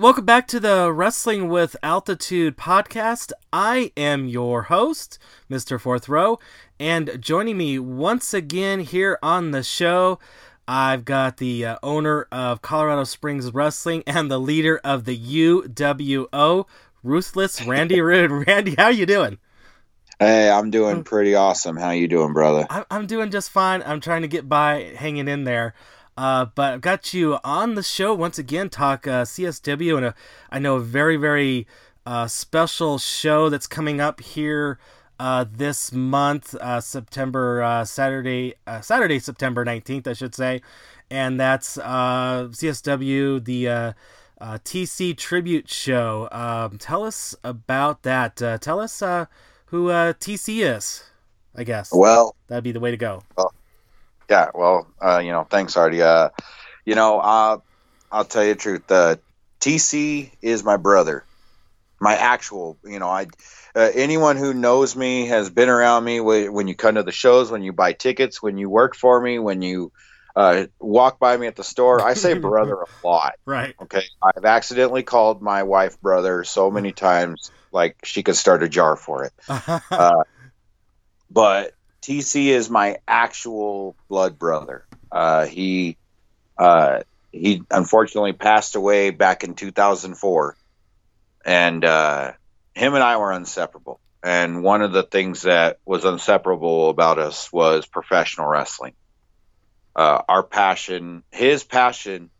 Right, welcome back to the Wrestling with Altitude podcast. I am your host, Mr. Fourth Row, and joining me once again here on the show, I've got the uh, owner of Colorado Springs Wrestling and the leader of the UWO, Ruthless Randy Rude. Randy, how you doing? Hey, I'm doing pretty awesome. How you doing, brother? I'm doing just fine. I'm trying to get by, hanging in there. Uh, but I've got you on the show once again, talk uh, CSW, and a, I know a very, very uh, special show that's coming up here uh, this month, uh, September uh, Saturday, Saturday, September nineteenth, I should say, and that's CSW, the TC tribute show. Um, tell us about that. tell us who TC is. I guess. Well, that'd be the way to go. Well, yeah, well, uh, you know, thanks, Artie. Uh, you know, uh, I'll tell you the truth. Uh, TC is my brother, my actual. You know, I uh, anyone who knows me has been around me when you come to the shows, when you buy tickets, when you work for me, when you uh, walk by me at the store. I say brother a lot. Right. Okay. I've accidentally called my wife brother so many times, like she could start a jar for it. uh, but TC is my actual blood brother. Uh, he uh, he unfortunately passed away back in 2004, and uh, him and I were inseparable. And one of the things that was inseparable about us was professional wrestling. Uh, our passion, his passion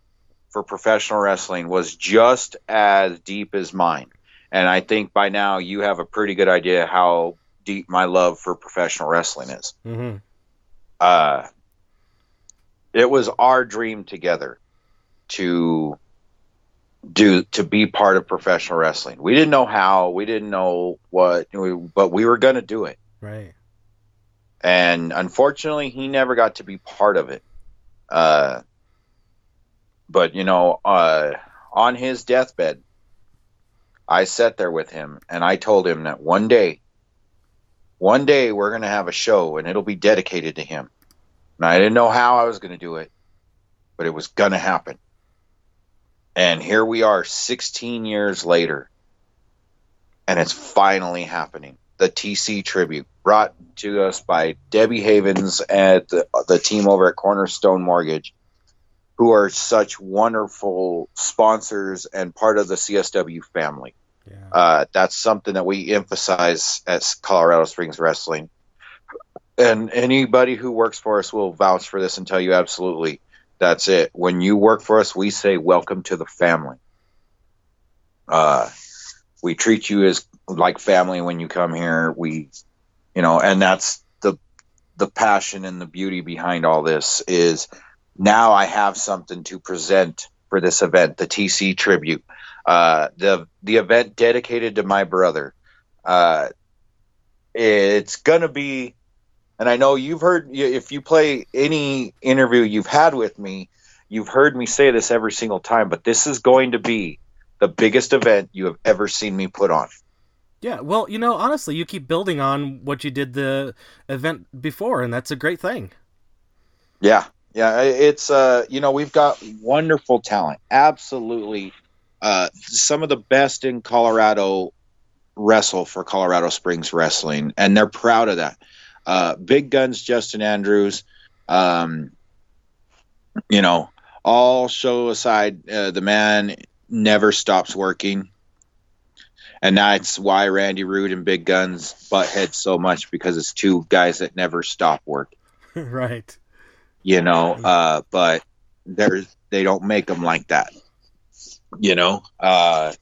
for professional wrestling, was just as deep as mine. And I think by now you have a pretty good idea how deep my love for professional wrestling is. Mm-hmm. Uh, it was our dream together to do to be part of professional wrestling. We didn't know how, we didn't know what, but we were going to do it. Right. And unfortunately, he never got to be part of it. Uh, but you know, uh, on his deathbed, I sat there with him and I told him that one day one day we're going to have a show and it'll be dedicated to him. And I didn't know how I was going to do it, but it was going to happen. And here we are 16 years later, and it's finally happening. The TC tribute brought to us by Debbie Havens and the, the team over at Cornerstone Mortgage, who are such wonderful sponsors and part of the CSW family. Yeah. Uh, that's something that we emphasize at Colorado Springs Wrestling. And anybody who works for us will vouch for this and tell you absolutely that's it. When you work for us, we say welcome to the family. Uh, we treat you as like family when you come here. We, you know, and that's the the passion and the beauty behind all this is now I have something to present for this event, the TC tribute. Uh, the the event dedicated to my brother. Uh, it's gonna be, and I know you've heard if you play any interview you've had with me, you've heard me say this every single time. But this is going to be the biggest event you have ever seen me put on. Yeah, well, you know, honestly, you keep building on what you did the event before, and that's a great thing. Yeah, yeah, it's uh, you know, we've got wonderful talent, absolutely uh, some of the best in Colorado wrestle for Colorado Springs Wrestling, and they're proud of that. Uh, big guns, Justin Andrews. Um, you know, all show aside, uh, the man never stops working. And that's why Randy Rude and Big Guns butt heads so much because it's two guys that never stop working. right. You know, uh, but there's they don't make them like that. You know, uh,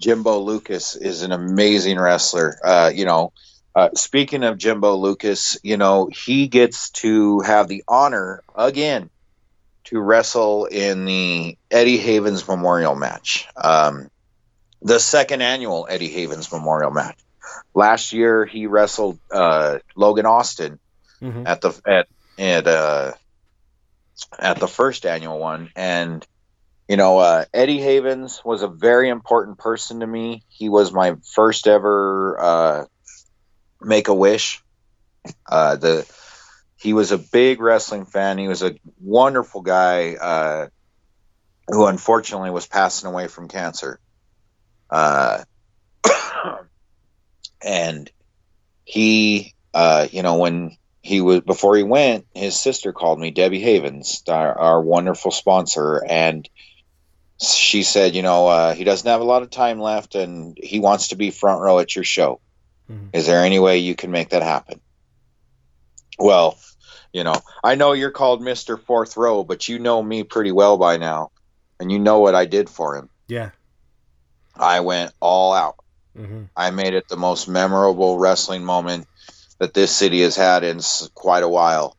Jimbo Lucas is an amazing wrestler. Uh, you know, uh, speaking of Jimbo Lucas, you know, he gets to have the honor again to wrestle in the Eddie Havens Memorial match, um, the second annual Eddie Havens Memorial match. Last year, he wrestled uh, Logan Austin mm-hmm. at the at at uh, at the first annual one, and you know, uh, Eddie Havens was a very important person to me. He was my first ever uh, Make a Wish. Uh, the he was a big wrestling fan. He was a wonderful guy. Uh, who unfortunately was passing away from cancer. Uh, and he, uh, you know, when he was before he went, his sister called me, Debbie Havens, our, our wonderful sponsor, and she said, you know, uh, he doesn't have a lot of time left, and he wants to be front row at your show. Mm-hmm. Is there any way you can make that happen? Well, you know, I know you're called Mister Fourth Row, but you know me pretty well by now, and you know what I did for him. Yeah, I went all out. Mm-hmm. I made it the most memorable wrestling moment that this city has had in quite a while.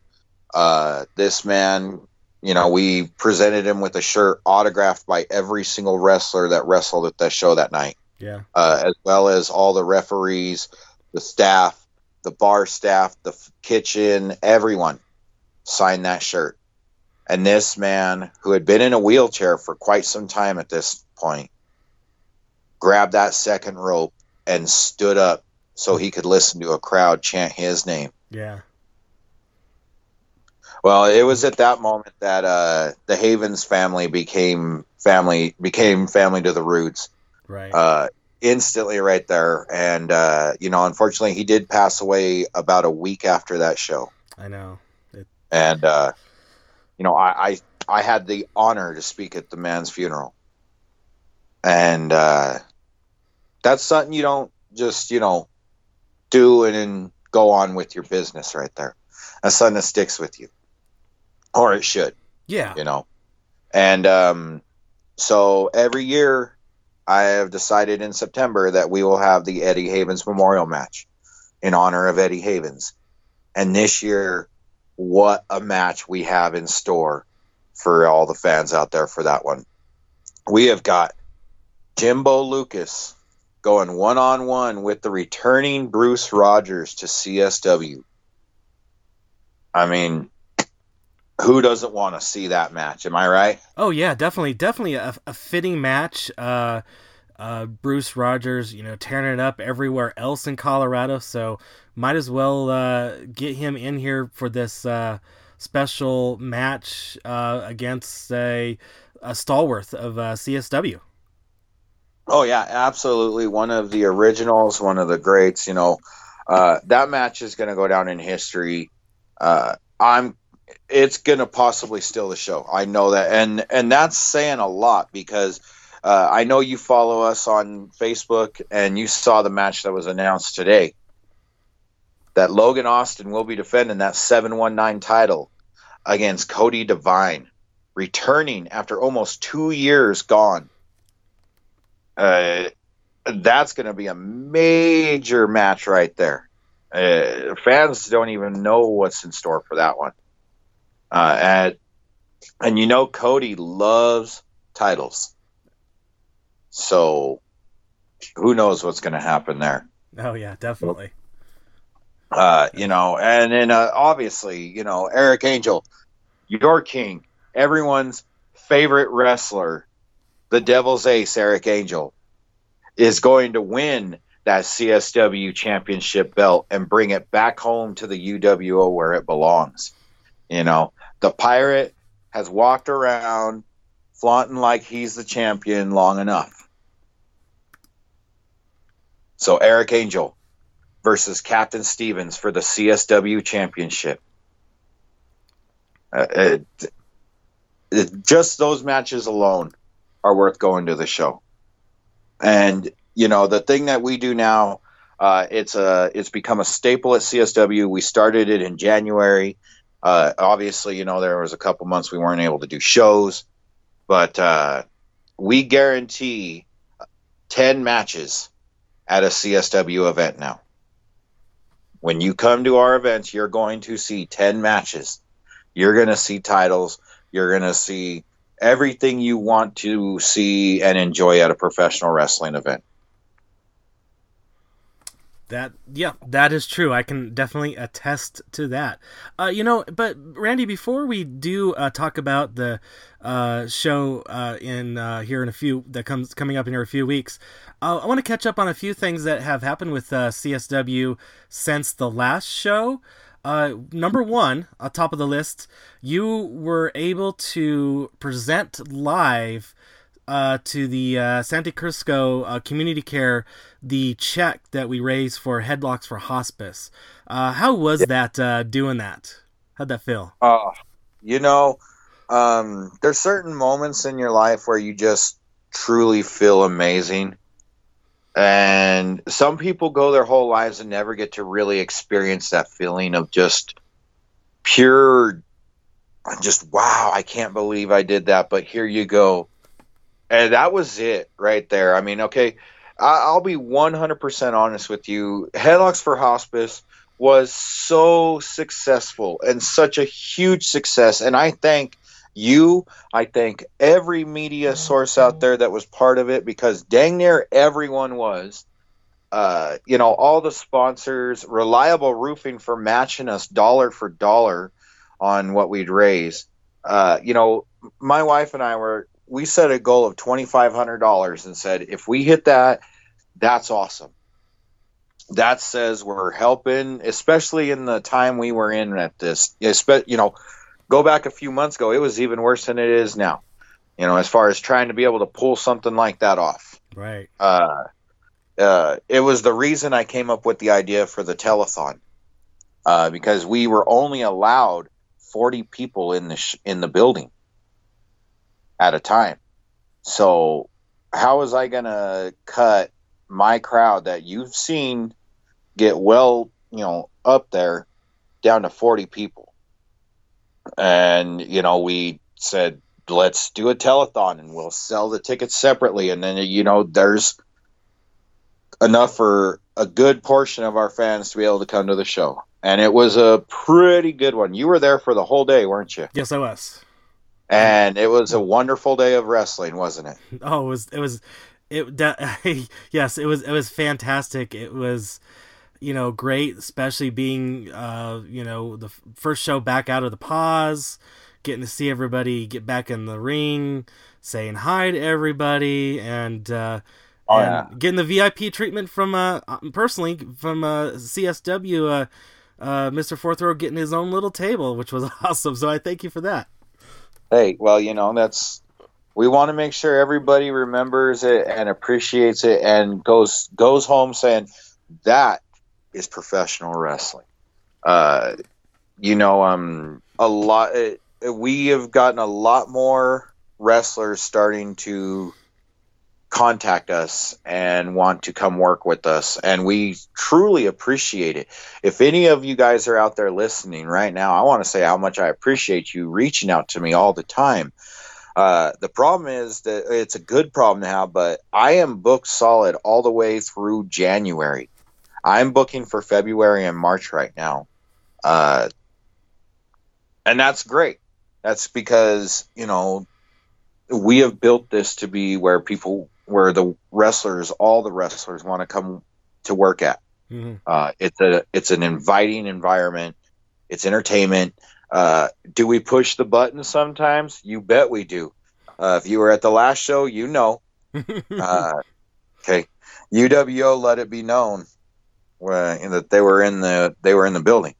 Uh, this man, you know, we presented him with a shirt autographed by every single wrestler that wrestled at that show that night. Yeah. Uh, as well as all the referees, the staff, the bar staff, the kitchen, everyone signed that shirt. And this man, who had been in a wheelchair for quite some time at this point, grabbed that second rope and stood up so he could listen to a crowd chant his name. Yeah. Well, it was at that moment that uh, the Havens family became family became family to the Rudes. Right. Uh, instantly, right there, and uh, you know, unfortunately, he did pass away about a week after that show. I know. It... And uh, you know, I, I I had the honor to speak at the man's funeral, and uh, that's something you don't just you know do and then go on with your business right there. That's something that sticks with you, or it should. Yeah, you know, and um, so every year I have decided in September that we will have the Eddie Havens Memorial Match in honor of Eddie Havens, and this year, what a match we have in store for all the fans out there for that one. We have got Jimbo Lucas going one on one with the returning Bruce Rogers to CSW. I mean, who doesn't want to see that match? Am I right? Oh yeah, definitely, definitely a, a fitting match. Uh, uh, Bruce Rogers, you know, tearing it up everywhere else in Colorado, so might as well uh, get him in here for this uh, special match uh, against a, a stalwart of uh, CSW. Oh yeah, absolutely. One of the originals, one of the greats. You know, uh, that match is going to go down in history. Uh, I'm. It's to possibly steal the show. I know that, and and that's saying a lot because uh, I know you follow us on Facebook, and you saw the match that was announced today. That Logan Austin will be defending that seven one nine title against Cody Devine, returning after almost two years gone uh, that's going to be a major match right there. Uh, fans don't even know what's in store for that one. Uh, and and you know Cody loves titles, so who knows what's going to happen there? Oh yeah, definitely. Uh, you know, and then uh, obviously, you know, Eric Angel, your king, everyone's favorite wrestler, the Devil's Ace, Eric Angel, is going to win that CSW championship belt and bring it back home to the UWO where it belongs. You know, the pirate has walked around flaunting like he's the champion long enough. So Eric Angel versus Captain Stevens for the CSW championship. Uh, it, it, just those matches alone are worth going to the show. And you know, the thing that we do now, uh, it's a it's become a staple at CSW. We started it in January. Uh, obviously, you know, there was a couple months we weren't able to do shows, but uh, we guarantee ten matches at a CSW event now. When you come to our events, you're going to see 10 matches. You're going to see titles. You're going to see everything you want to see and enjoy at a professional wrestling event. That yeah, that is true. I can definitely attest to that. Uh, you know, but Randy, before we do uh, talk about the uh, show uh, in uh, here in a few that comes coming up in here a few weeks, uh, I want to catch up on a few things that have happened with CSW since the last show. Number one, on top of the list, you were able to present live uh, to the uh, Santa Crisco uh, Community Care the check that we raised for Headlocks for Hospice. Uh, how was yeah. that uh, doing that? How'd that feel? Oh, you know, um, there's certain moments in your life where you just truly feel amazing. And some people go their whole lives and never get to really experience that feeling of just pure, just wow, I can't believe I did that. But here you go. And that was it right there. I mean, okay, I'll be 100% honest with you. Headlocks for Hospice was so successful and such a huge success. And I thank you. I thank every media source out there that was part of it because dang near everyone was. Uh, you know, all the sponsors, reliable roofing for matching us dollar for dollar on what we'd raise. Uh, you know, my wife and I were, we set a goal of $2,500 and said, if we hit that, that's awesome. That says we're helping, especially in the time we were in at this. You know, go back a few months ago, it was even worse than it is now. You know, as far as trying to be able to pull something like that off. Right. Uh, uh, it was the reason I came up with the idea for the telethon, uh, because we were only allowed forty people in the sh- in the building at a time. So, how was I going to cut my crowd that you've seen get well, you know, up there down to forty people? and you know we said let's do a telethon and we'll sell the tickets separately. And then you know there's enough for a good portion of our fans to be able to come to the show. And it was a pretty good one. You were there for the whole day weren't you? Yes i was and it was a wonderful day of wrestling wasn't it oh it was it was it yes it was it was fantastic it was you know, great, especially being, uh, you know, the first show back out of the pause, getting to see everybody get back in the ring, saying hi to everybody, and, uh, oh, and yeah. getting the VIP treatment from, uh, uh personally, from, uh, CSW, uh, uh, Mr. Fourth Row getting his own little table, which was awesome. So I thank you for that. Hey, well, you know, that's, we want to make sure everybody remembers it and appreciates it and goes goes home saying that is professional wrestling. Uh, you know, um, a lot. It, we have gotten a lot more wrestlers starting to contact us and want to come work with us and we truly appreciate it if any of you guys are out there listening right now i want to say how much i appreciate you reaching out to me all the time uh, the problem is that it's a good problem to have but i am booked solid all the way through january I'm booking for February and March right now. Uh, and that's great. That's because, you know, we have built this to be where people, where the wrestlers, all the wrestlers want to come to work at. Mm-hmm. Uh, it's a, it's an inviting environment. It's entertainment. Uh, do we push the button sometimes? You bet we do. Uh, if you were at the last show, you know. Uh, okay. UWO let it be known uh, that they were in the they were in the building.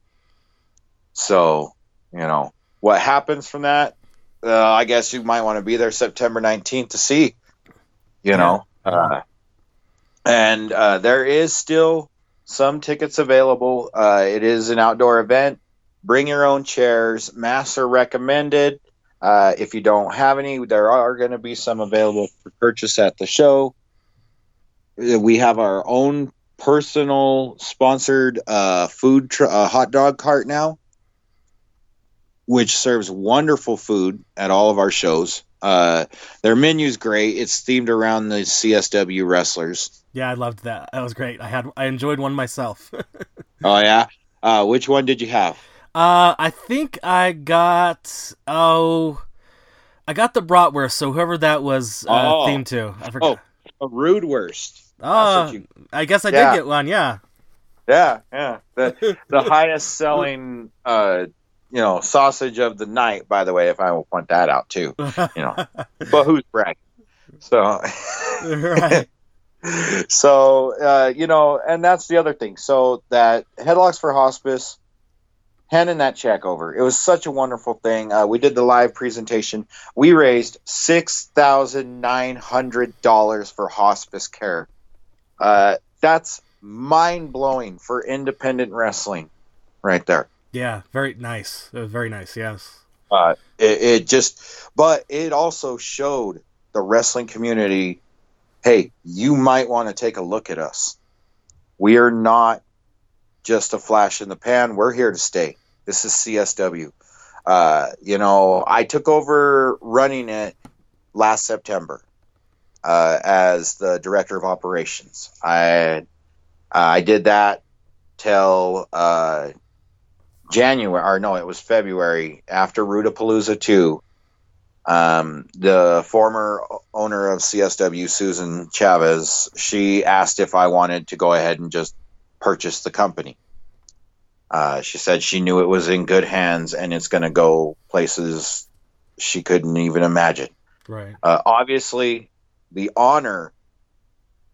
So you know what happens from that. Uh, I guess you might want to be there September nineteenth to see. You know, uh, and uh, there is still some tickets available. Uh, it is an outdoor event. Bring your own chairs. Masks are recommended. Uh, if you don't have any, there are going to be some available for purchase at the show. We have our own personal sponsored uh, food tr- uh, hot dog cart now, which serves wonderful food at all of our shows. Uh, their menu's great. It's themed around the CSW wrestlers. Yeah, I loved that. That was great. I had I enjoyed one myself. oh yeah. Uh, which one did you have? Uh, I think I got oh, I got the bratwurst. So whoever that was uh, oh. themed to, I forgot. Oh, a rude worst. Oh, you, I guess I yeah. did get one. Yeah. Yeah, yeah. The the highest selling uh you know sausage of the night. By the way, if I will point that out too, you know. but who's bragging? So. right. so uh, you know, and that's the other thing. So that headlocks for hospice, handing that check over. It was such a wonderful thing. Uh, we did the live presentation. We raised six thousand nine hundred dollars for hospice care. Uh, that's mind blowing for independent wrestling, right there. Yeah, very nice. Was very nice. Yes. Uh, it, it just, but it also showed the wrestling community, hey, you might want to take a look at us. We are not just a flash in the pan. We're here to stay. This is CSW. Uh, you know, I took over running it last September uh, as the director of operations. I I did that till uh, January, or no, it was February after Rudapalooza 2. Um, the former owner of CSW, Susan Chavez, she asked if I wanted to go ahead and just purchase the company. Uh, she said she knew it was in good hands and it's going to go places she couldn't even imagine. Right. Uh, obviously, the honor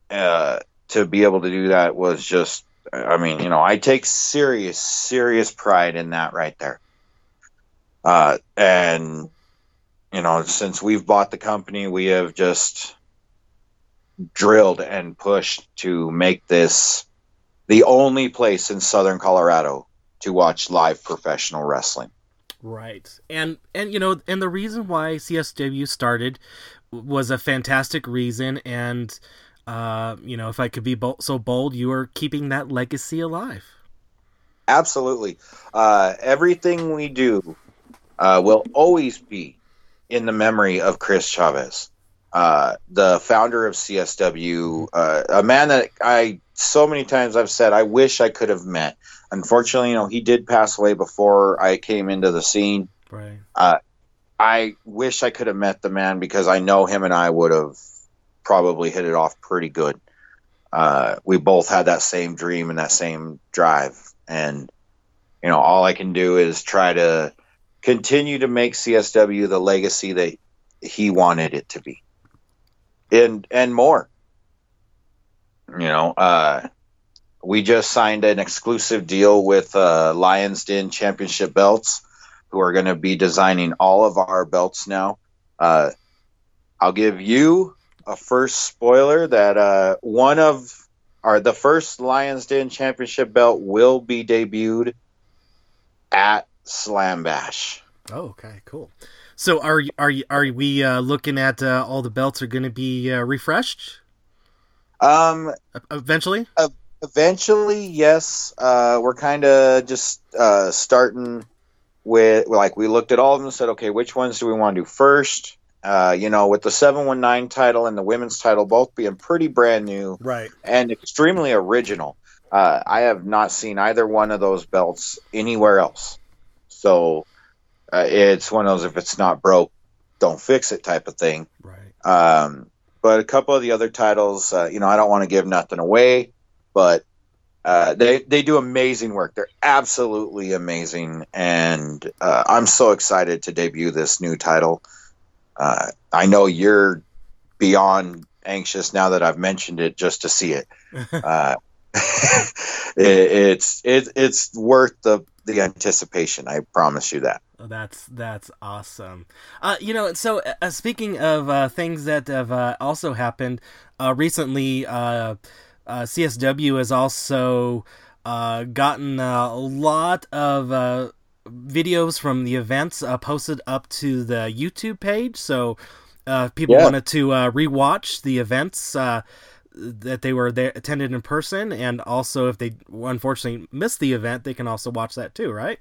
uh, to be able to do that was just, I mean, you know, I take serious, serious pride in that right there. Uh, and, you know, since we've bought the company, we have just drilled and pushed to make this the only place in southern Colorado to watch live professional wrestling. Right. And and you know, and the reason why CSW started was a fantastic reason and uh, you know, if I could be so bold, you are keeping that legacy alive. Absolutely. Uh, everything we do uh, will always be in the memory of Chris Chavez, uh, the founder of CSW, uh, a man that I so many times I've said I wish I could have met. Unfortunately, you know, he did pass away before I came into the scene. Right. Uh, I wish I could have met the man because I know him and I would have probably hit it off pretty good. Uh, we both had that same dream and that same drive, and you know, all I can do is try to continue to make CSW the legacy that he wanted it to be, and and more. You know, uh, we just signed an exclusive deal with uh, Lions Den Championship Belts, who are going to be designing all of our belts now. Uh, I'll give you a first spoiler that uh, one of our the first Lions Den Championship belt will be debuted at Slam Bash. Oh, okay, cool. So are are are we uh, looking at uh, all the belts are going to be uh, refreshed? Um, eventually. eventually, yes. Uh, we're kind of just uh, starting with like we looked at all of them and said, okay, which ones do we want to do first? Uh, you know, with the 719 title and the women's title both being pretty brand new right. and extremely original. Uh, I have not seen either one of those belts anywhere else. So uh, it's one of those if it's not broke, don't fix it type of thing. Right. Um, but a couple of the other titles, uh, you know, I don't want to give nothing away, but uh, they they do amazing work. They're absolutely amazing, and uh, I'm so excited to debut this new title. Uh, I know you're beyond anxious now that I've mentioned it just to see it. Uh, it it's it, it's worth the the anticipation. I promise you that. Oh, that's that's awesome. Uh, you know, so uh, speaking of uh, things that have uh, also happened uh, recently, uh, CSW has also gotten a lot of videos from the events posted up to the YouTube page. So people yeah. wanted to rewatch the events that they were there attended in person, and also if they unfortunately missed the event, they can also watch that too, right?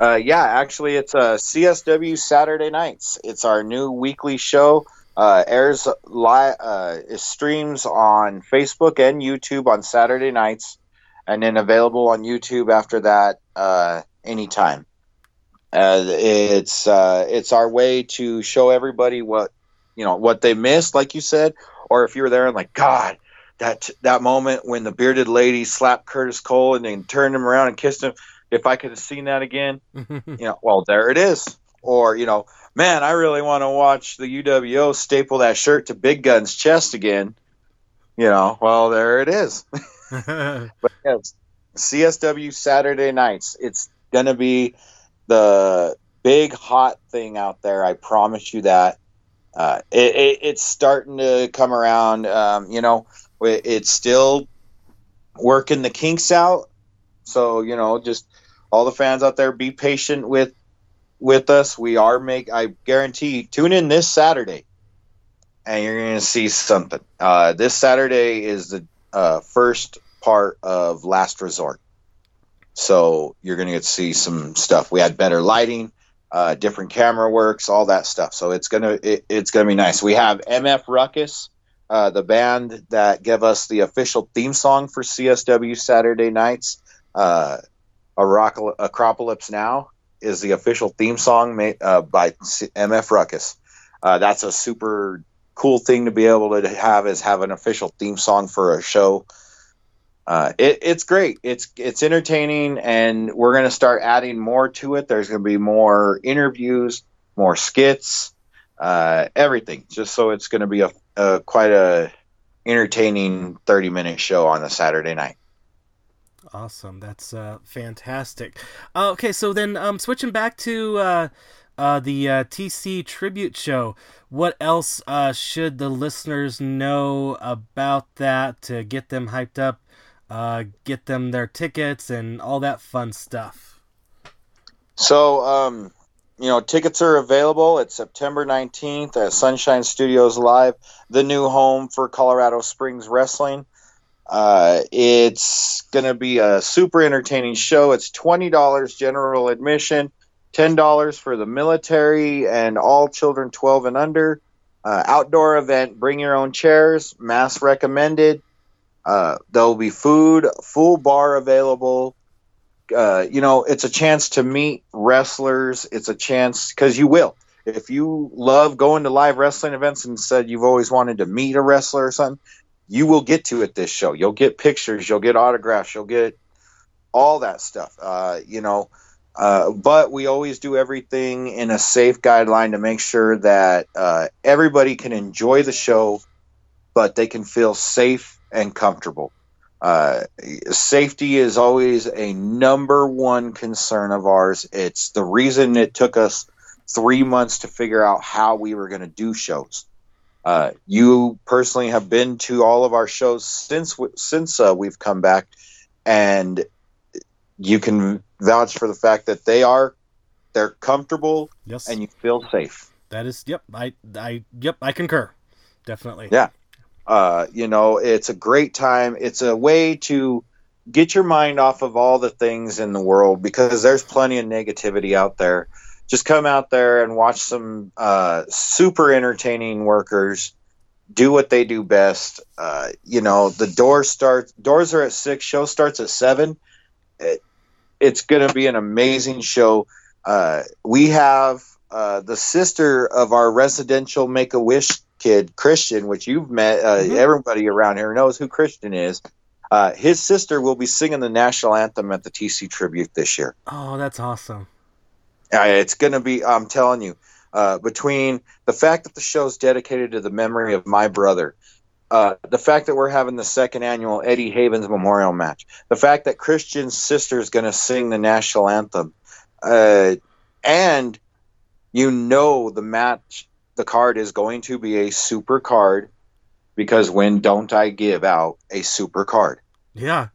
Uh, yeah, actually, it's a uh, CSW Saturday nights. It's our new weekly show. Uh, airs live, uh, streams on Facebook and YouTube on Saturday nights, and then available on YouTube after that uh, anytime. Uh, it's uh, it's our way to show everybody what you know what they missed, like you said, or if you were there and like God, that that moment when the bearded lady slapped Curtis Cole and then turned him around and kissed him if I could have seen that again, you know, well, there it is. Or, you know, man, I really want to watch the UWO staple that shirt to Big Gun's chest again. You know, well, there it is. but yes, CSW Saturday nights. It's gonna be the big hot thing out there. I promise you that. Uh, it, it, it's starting to come around. Um, you know, it's still working the kinks out. So you know, just all the fans out there, be patient with with us. We are make. I guarantee. Tune in this Saturday, and you're going to see something. Uh, this Saturday is the uh, first part of Last Resort. So you're going to get to see some stuff. We had better lighting, uh, different camera works, all that stuff. So it's gonna it, it's gonna be nice. We have MF Ruckus, uh, the band that give us the official theme song for CSW Saturday nights. Uh, Acropolis Now is the official theme song made uh, by MF Ruckus. Uh, that's a super cool thing to be able to have is have an official theme song for a show. Uh, it, it's great. It's it's entertaining, and we're going to start adding more to it. There's going to be more interviews, more skits, uh, everything. Just so it's going to be a, a quite a entertaining 30 minute show on a Saturday night. Awesome. That's uh, fantastic. Uh, okay, so then um, switching back to uh, uh, the uh, TC tribute show, what else uh, should the listeners know about that to get them hyped up, uh, get them their tickets, and all that fun stuff? So, um, you know, tickets are available. It's September 19th at Sunshine Studios Live, the new home for Colorado Springs Wrestling. Uh, it's going to be a super entertaining show. It's $20 general admission, $10 for the military and all children 12 and under. Uh, outdoor event, bring your own chairs, mass recommended. Uh, there'll be food, full bar available. Uh, you know, it's a chance to meet wrestlers. It's a chance because you will. If you love going to live wrestling events and said you've always wanted to meet a wrestler or something, you will get to at this show. You'll get pictures, you'll get autographs, you'll get all that stuff. Uh, you know, uh, but we always do everything in a safe guideline to make sure that uh, everybody can enjoy the show, but they can feel safe and comfortable. Uh, safety is always a number one concern of ours. It's the reason it took us three months to figure out how we were going to do shows. Uh, you personally have been to all of our shows since since uh, we've come back, and you can vouch for the fact that they are they're comfortable yes. and you feel safe. That is, yep, I, I, yep, I concur, definitely. Yeah, uh, you know, it's a great time. It's a way to get your mind off of all the things in the world because there's plenty of negativity out there just come out there and watch some uh, super entertaining workers do what they do best. Uh, you know, the doors start doors are at six. Show starts at seven. It, it's going to be an amazing show. Uh, we have uh, the sister of our residential Make a Wish kid, Christian, which you've met. Uh, mm-hmm. Everybody around here knows who Christian is. Uh, his sister will be singing the national anthem at the TC tribute this year. Oh, that's awesome! Uh, it's going to be, I'm telling you, uh, between the fact that the show is dedicated to the memory of my brother, uh, the fact that we're having the second annual Eddie Havens Memorial Match, the fact that Christian's sister is going to sing the national anthem, uh, and you know the match, the card is going to be a super card because when don't I give out a super card? Yeah,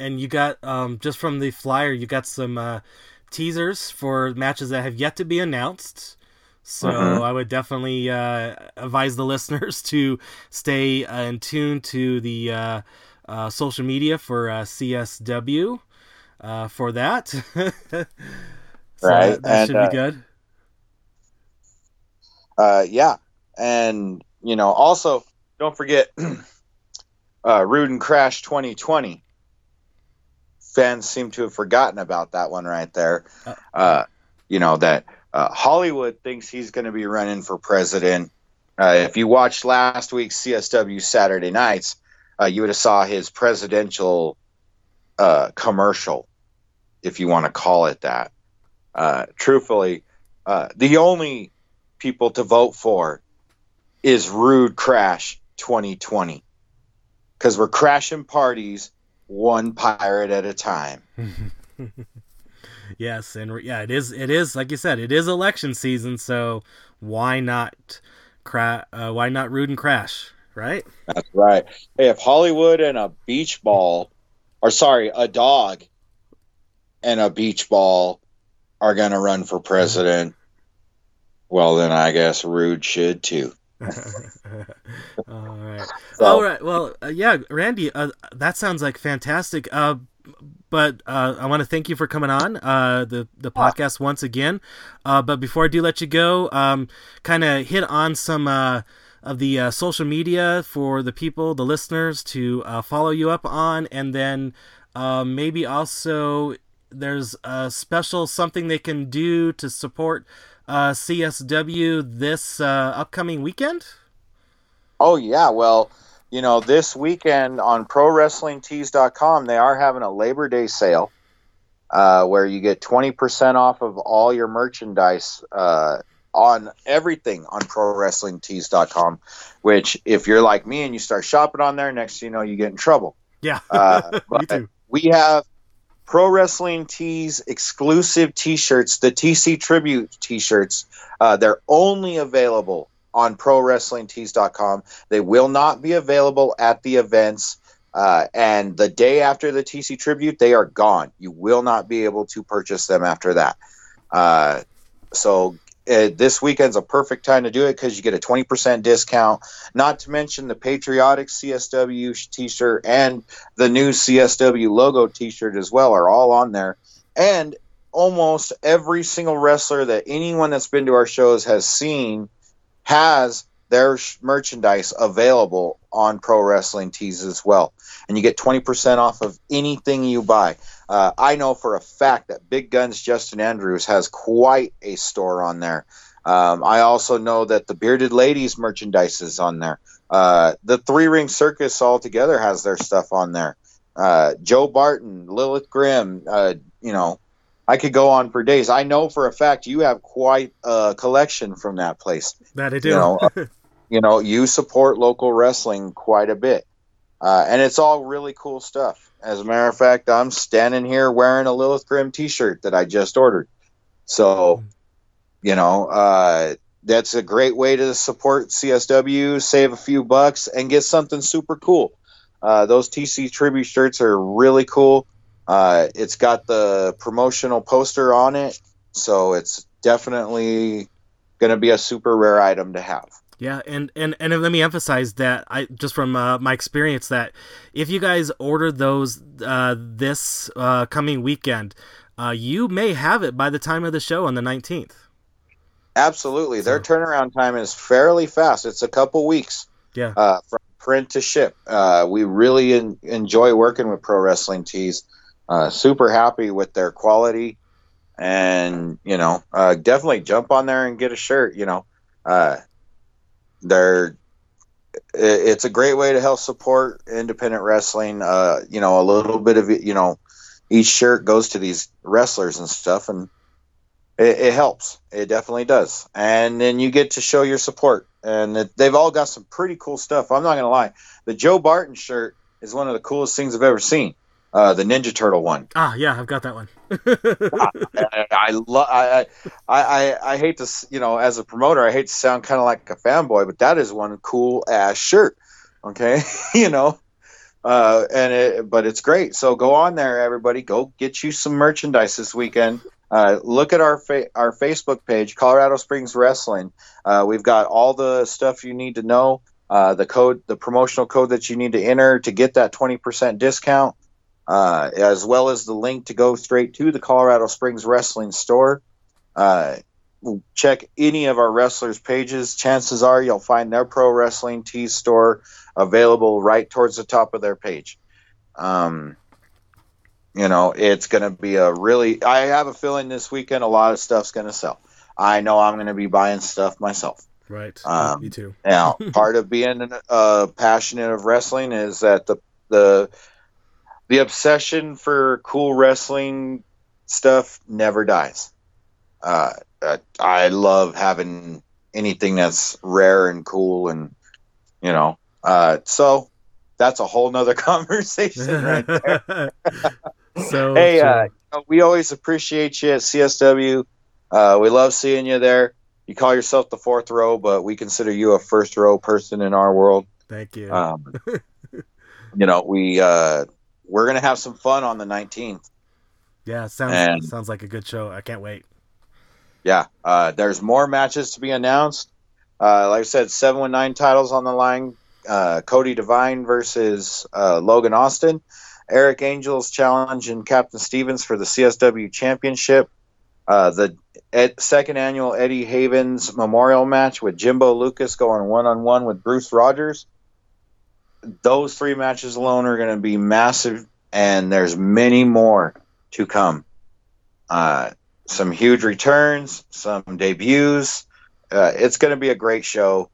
and you got um, just from the flyer, you got some uh, teasers for matches that have yet to be announced. So mm-hmm. I would definitely uh, advise the listeners to stay uh, in tune to the uh, uh social media for uh, CSW uh, for that. so right, that, that should be good. Yeah, and you know, also don't forget Rude and Crash 2020 fans seem to have forgotten about that one right there. Uh, uh you know that uh, Hollywood thinks he's going to be running for president. Uh, if you watched last week's CSW Saturday Nights, uh, you would have saw his presidential commercial, if you want to call it that. truthfully, the only people to vote for is Rude Crash 2020 because we're crashing parties one pirate at a time. yes, and yeah, it is. It is like you said. It is election season, so why not? Cra- uh, why not Rude and crash? Right. That's right. Hey, if Hollywood and a beach ball, or sorry, a dog and a beach ball are going to run for president, well, then I guess Rude should too. All right. So, All right. Well, uh, yeah, Randy, uh, that sounds like fantastic. Uh, but uh, I want to thank you for coming on uh, the the podcast once again. Uh, but before I do let you go, um, kind of hit on some uh, of the uh, social media for the people, the listeners, to uh, follow you up on, and then maybe also there's a special something they can do to support CSW this upcoming weekend. Oh yeah, well you know, this weekend on ProWrestlingTees.com, they are having a Labor Day sale uh, where you get 20% off of all your merchandise uh, on everything on ProWrestlingTees.com. Which, if you're like me and you start shopping on there, next you know, you get in trouble. Yeah, uh, me too. We have Pro Wrestling Tees exclusive T-shirts, the TC Tribute T-shirts. Uh, they're only available on ProWrestlingTees.com. They will not be available at the events. Uh, and the day after the TC Tribute, they are gone. You will not be able to purchase them after that. Uh, so uh, this weekend's a perfect time to do it because you get a 20% discount. Not to mention the patriotic CSW t-shirt and the new CSW logo t-shirt as well are all on there. And almost every single wrestler that anyone that's been to our shows has seen – has their merchandise available on Pro Wrestling Tees as well. And you get 20% off of anything you buy. Uh, I know for a fact that Big Guns Justin Andrews has quite a store on there. Um, I also know that the Bearded Ladies merchandise is on there. Uh, the Three Ring Circus altogether has their stuff on there. Uh, Joe Barton, Lilith Grimm, uh, you know, I could go on for days. I know for a fact you have quite a collection from that place. That I do. You know, you, know you support local wrestling quite a bit, uh, and it's all really cool stuff. As a matter of fact, I'm standing here wearing a Lilith Grim T-shirt that I just ordered. So, mm. you know, uh, that's a great way to support CSW, save a few bucks, and get something super cool. Uh, those TC tribute shirts are really cool. Uh, it's got the promotional poster on it, so it's definitely going to be a super rare item to have. Yeah, and, and and let me emphasize that I just from uh, my experience that if you guys order those uh, this uh, coming weekend, uh, you may have it by the time of the show on the nineteenth. Absolutely, so. their turnaround time is fairly fast. It's a couple weeks. Yeah, uh, from print to ship. Uh, we really in, enjoy working with Pro Wrestling Tees uh, super happy with their quality and you know uh, definitely jump on there and get a shirt you know uh, they're it's a great way to help support independent wrestling uh, you know a little bit of you know each shirt goes to these wrestlers and stuff and it, it helps. It definitely does. And then you get to show your support and it, they've all got some pretty cool stuff. I'm not gonna lie. The joe barton shirt is one of the coolest things i've ever seen uh, the Ninja Turtle one. Ah, yeah, I've got that one. I, I, love. I, I, I hate to, you know, as a promoter, I hate to sound kind of like a fanboy, but that is one cool ass shirt. Okay, you know, uh, and it, but it's great. So go on there, everybody. Go get you some merchandise this weekend. Uh, look at our fa- our Facebook page, Colorado Springs Wrestling. Uh, we've got all the stuff you need to know. Uh, the code, the promotional code that you need to enter to get that twenty percent discount uh, as well as the link to go straight to the Colorado Springs Wrestling store. Uh, check any of our wrestlers' pages. Chances are you'll find their Pro Wrestling Tees store available right towards the top of their page. Um, you know, it's going to be a really. I have a feeling this weekend a lot of stuff's going to sell. I know I'm going to be buying stuff myself. Right. Um, Me too. now, part of being uh, passionate of wrestling is that the the the obsession for cool wrestling stuff never dies. Uh, uh, I love having anything that's rare and cool, and you know, uh, so that's a whole nother conversation right there. So hey, uh, we always appreciate you at CSW. Uh, we love seeing you there. You call yourself the fourth row, but we consider you a first row person in our world. thank you. Um, you know, we uh, we're gonna have some fun on the 19th. yeah, sounds and- sounds like a good show. I can't wait. Yeah, uh, there's more matches to be announced. Uh, like I said, 719 titles on the line. Uh, Cody Devine versus uh, Logan Austin. Eric Angels challenging Captain Stevens for the CSW Championship. Uh, the ed- second annual Eddie Havens Memorial match with Jimbo Lucas going one on one with Bruce Rogers. Those three matches alone are going to be massive, and there's many more to come. Uh, some huge returns, some debuts. Uh, it's going to be a great show,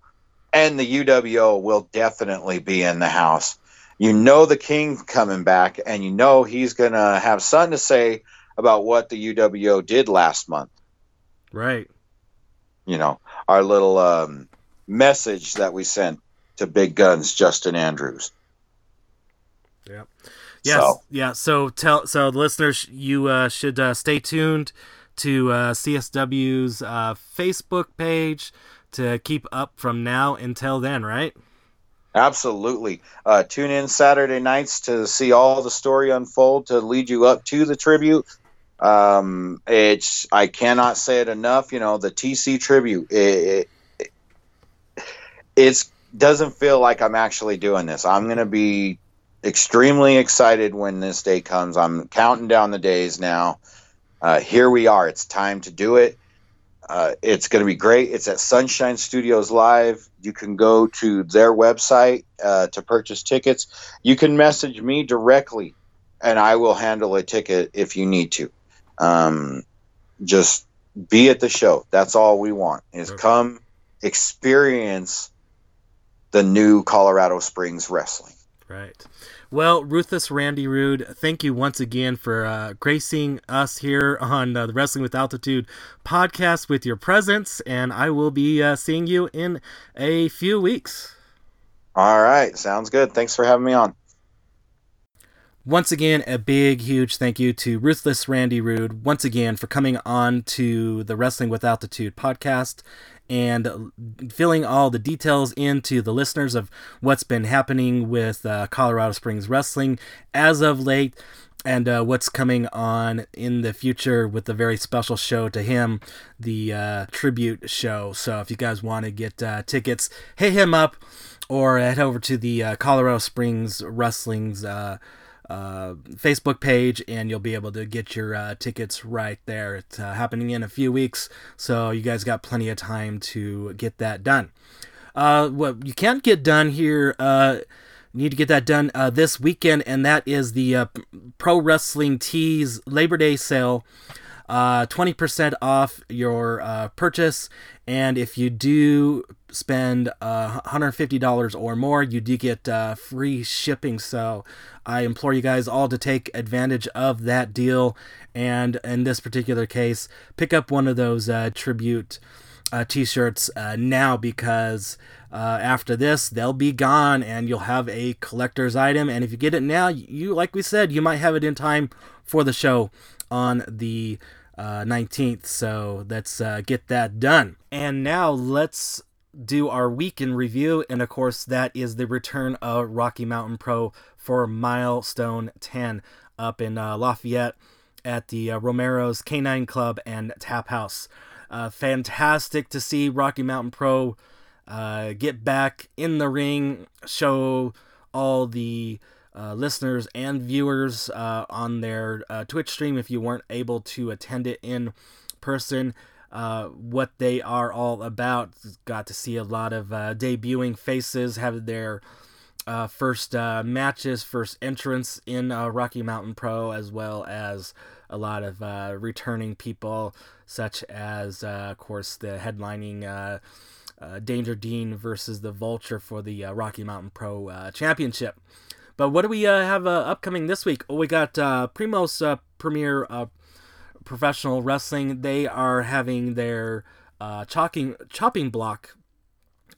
and the UWO will definitely be in the house. You know the King coming back, and you know he's going to have something to say about what the UWO did last month. Right. You know, our little um, message that we sent to Big Guns Justin Andrews. Yes. So- Yeah. So tell so the listeners you uh, should uh, stay tuned to uh, CSW's uh, Facebook page to keep up from now until then. Right. Absolutely. Uh, tune in Saturday nights to see all the story unfold to lead you up to the tribute. Um, it's I cannot say it enough. You know the TC tribute. It, it it's doesn't feel like I'm actually doing this. I'm gonna be extremely excited when this day comes. I'm counting down the days now. Uh, here we are. It's time to do it. Uh, it's going to be great. It's at Sunshine Studios Live. You can go to their website uh, to purchase tickets. You can message me directly, and I will handle a ticket if you need to. Um, just be at the show. That's all we want is Okay. come experience the new Colorado Springs wrestling. Right. Well, Ruthless Randy Rude, thank you once again for uh, gracing us here on uh, the Wrestling with Altitude podcast with your presence, and I will be uh, seeing you in a few weeks. All right, sounds good. Thanks for having me on. Once again, a big, huge thank you to Ruthless Randy Rude once again for coming on to the Wrestling with Altitude podcast and filling all the details into the listeners of what's been happening with uh, Colorado Springs Wrestling as of late and uh, what's coming on in the future with the very special show to him, the uh, tribute show. So if you guys want to get uh, tickets, hit him up or head over to the uh, Colorado Springs Wrestling's uh, Facebook page, and you'll be able to get your uh, tickets right there. It's uh, happening in a few weeks, so you guys got plenty of time to get that done. Uh, what you can't get done here, uh, need to get that done uh, this weekend, and that is the Pro Wrestling Tees Labor Day sale. Uh, 20% off your purchase, and if you do spend uh, $150 or more, you do get uh, free shipping. So I implore you guys all to take advantage of that deal, and in this particular case, pick up one of those uh, tribute uh, t-shirts uh, now because uh, after this they'll be gone and you'll have a collector's item. And if you get it now you like we said you might have it in time for the show on the uh, 19th so let's uh, get that done. And now let's do our week in review and of course that is the return of rocky mountain pro for milestone 10 up in uh, lafayette at the uh, romero's canine club and tap house uh, fantastic to see Rocky Mountain Pro uh, get back in the ring, show all the uh, listeners and viewers uh, on their Twitch stream if you weren't able to attend it in person. Uh, what they are all about. Got to see a lot of uh, debuting faces have their uh, first uh, matches, first entrance in uh, Rocky Mountain Pro, as well as a lot of uh, returning people, such as, of course, the headlining Danger Dean versus the Vulture for the Rocky Mountain Pro Championship. But what do we have upcoming this week? Oh, we got Primos Premier uh, Professional Wrestling. They are having their uh, chopping chopping block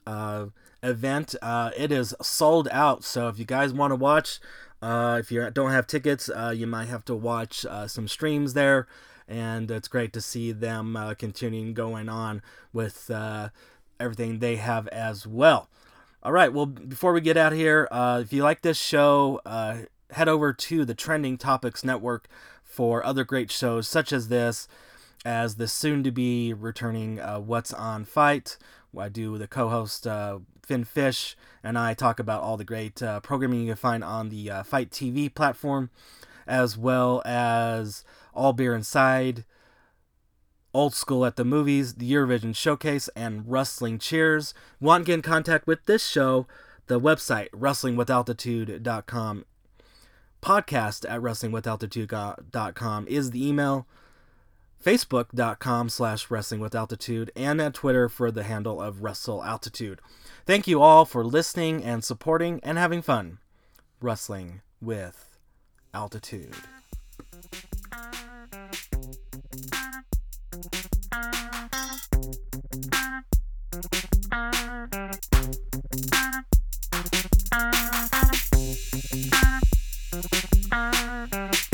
uh, event. Uh, it is sold out. So if you guys want to watch, Uh, if you don't have tickets, uh, you might have to watch uh, some streams there, and it's great to see them uh, continuing going on with uh, everything they have as well. All right, well, before we get out here, uh, if you like this show, uh, head over to the Trending Topics Network for other great shows such as this, as the soon to be returning What's on FITE. I do the co host Finn Fish and I talk about all the great uh, programming you can find on the uh, FITE TV platform, as well as All Beer Inside, Old School at the Movies, the Eurovision Showcase, and Rustling Cheers. Want to get in contact with this show? The website, wrestlingwithaltitude.com podcast at wrestlingwithaltitude.com is the email facebook.com slash wrestlingwithaltitude and at twitter for the handle of wrestlealtitude thank you all for listening and supporting and having fun wrestling with altitude Thank you. Música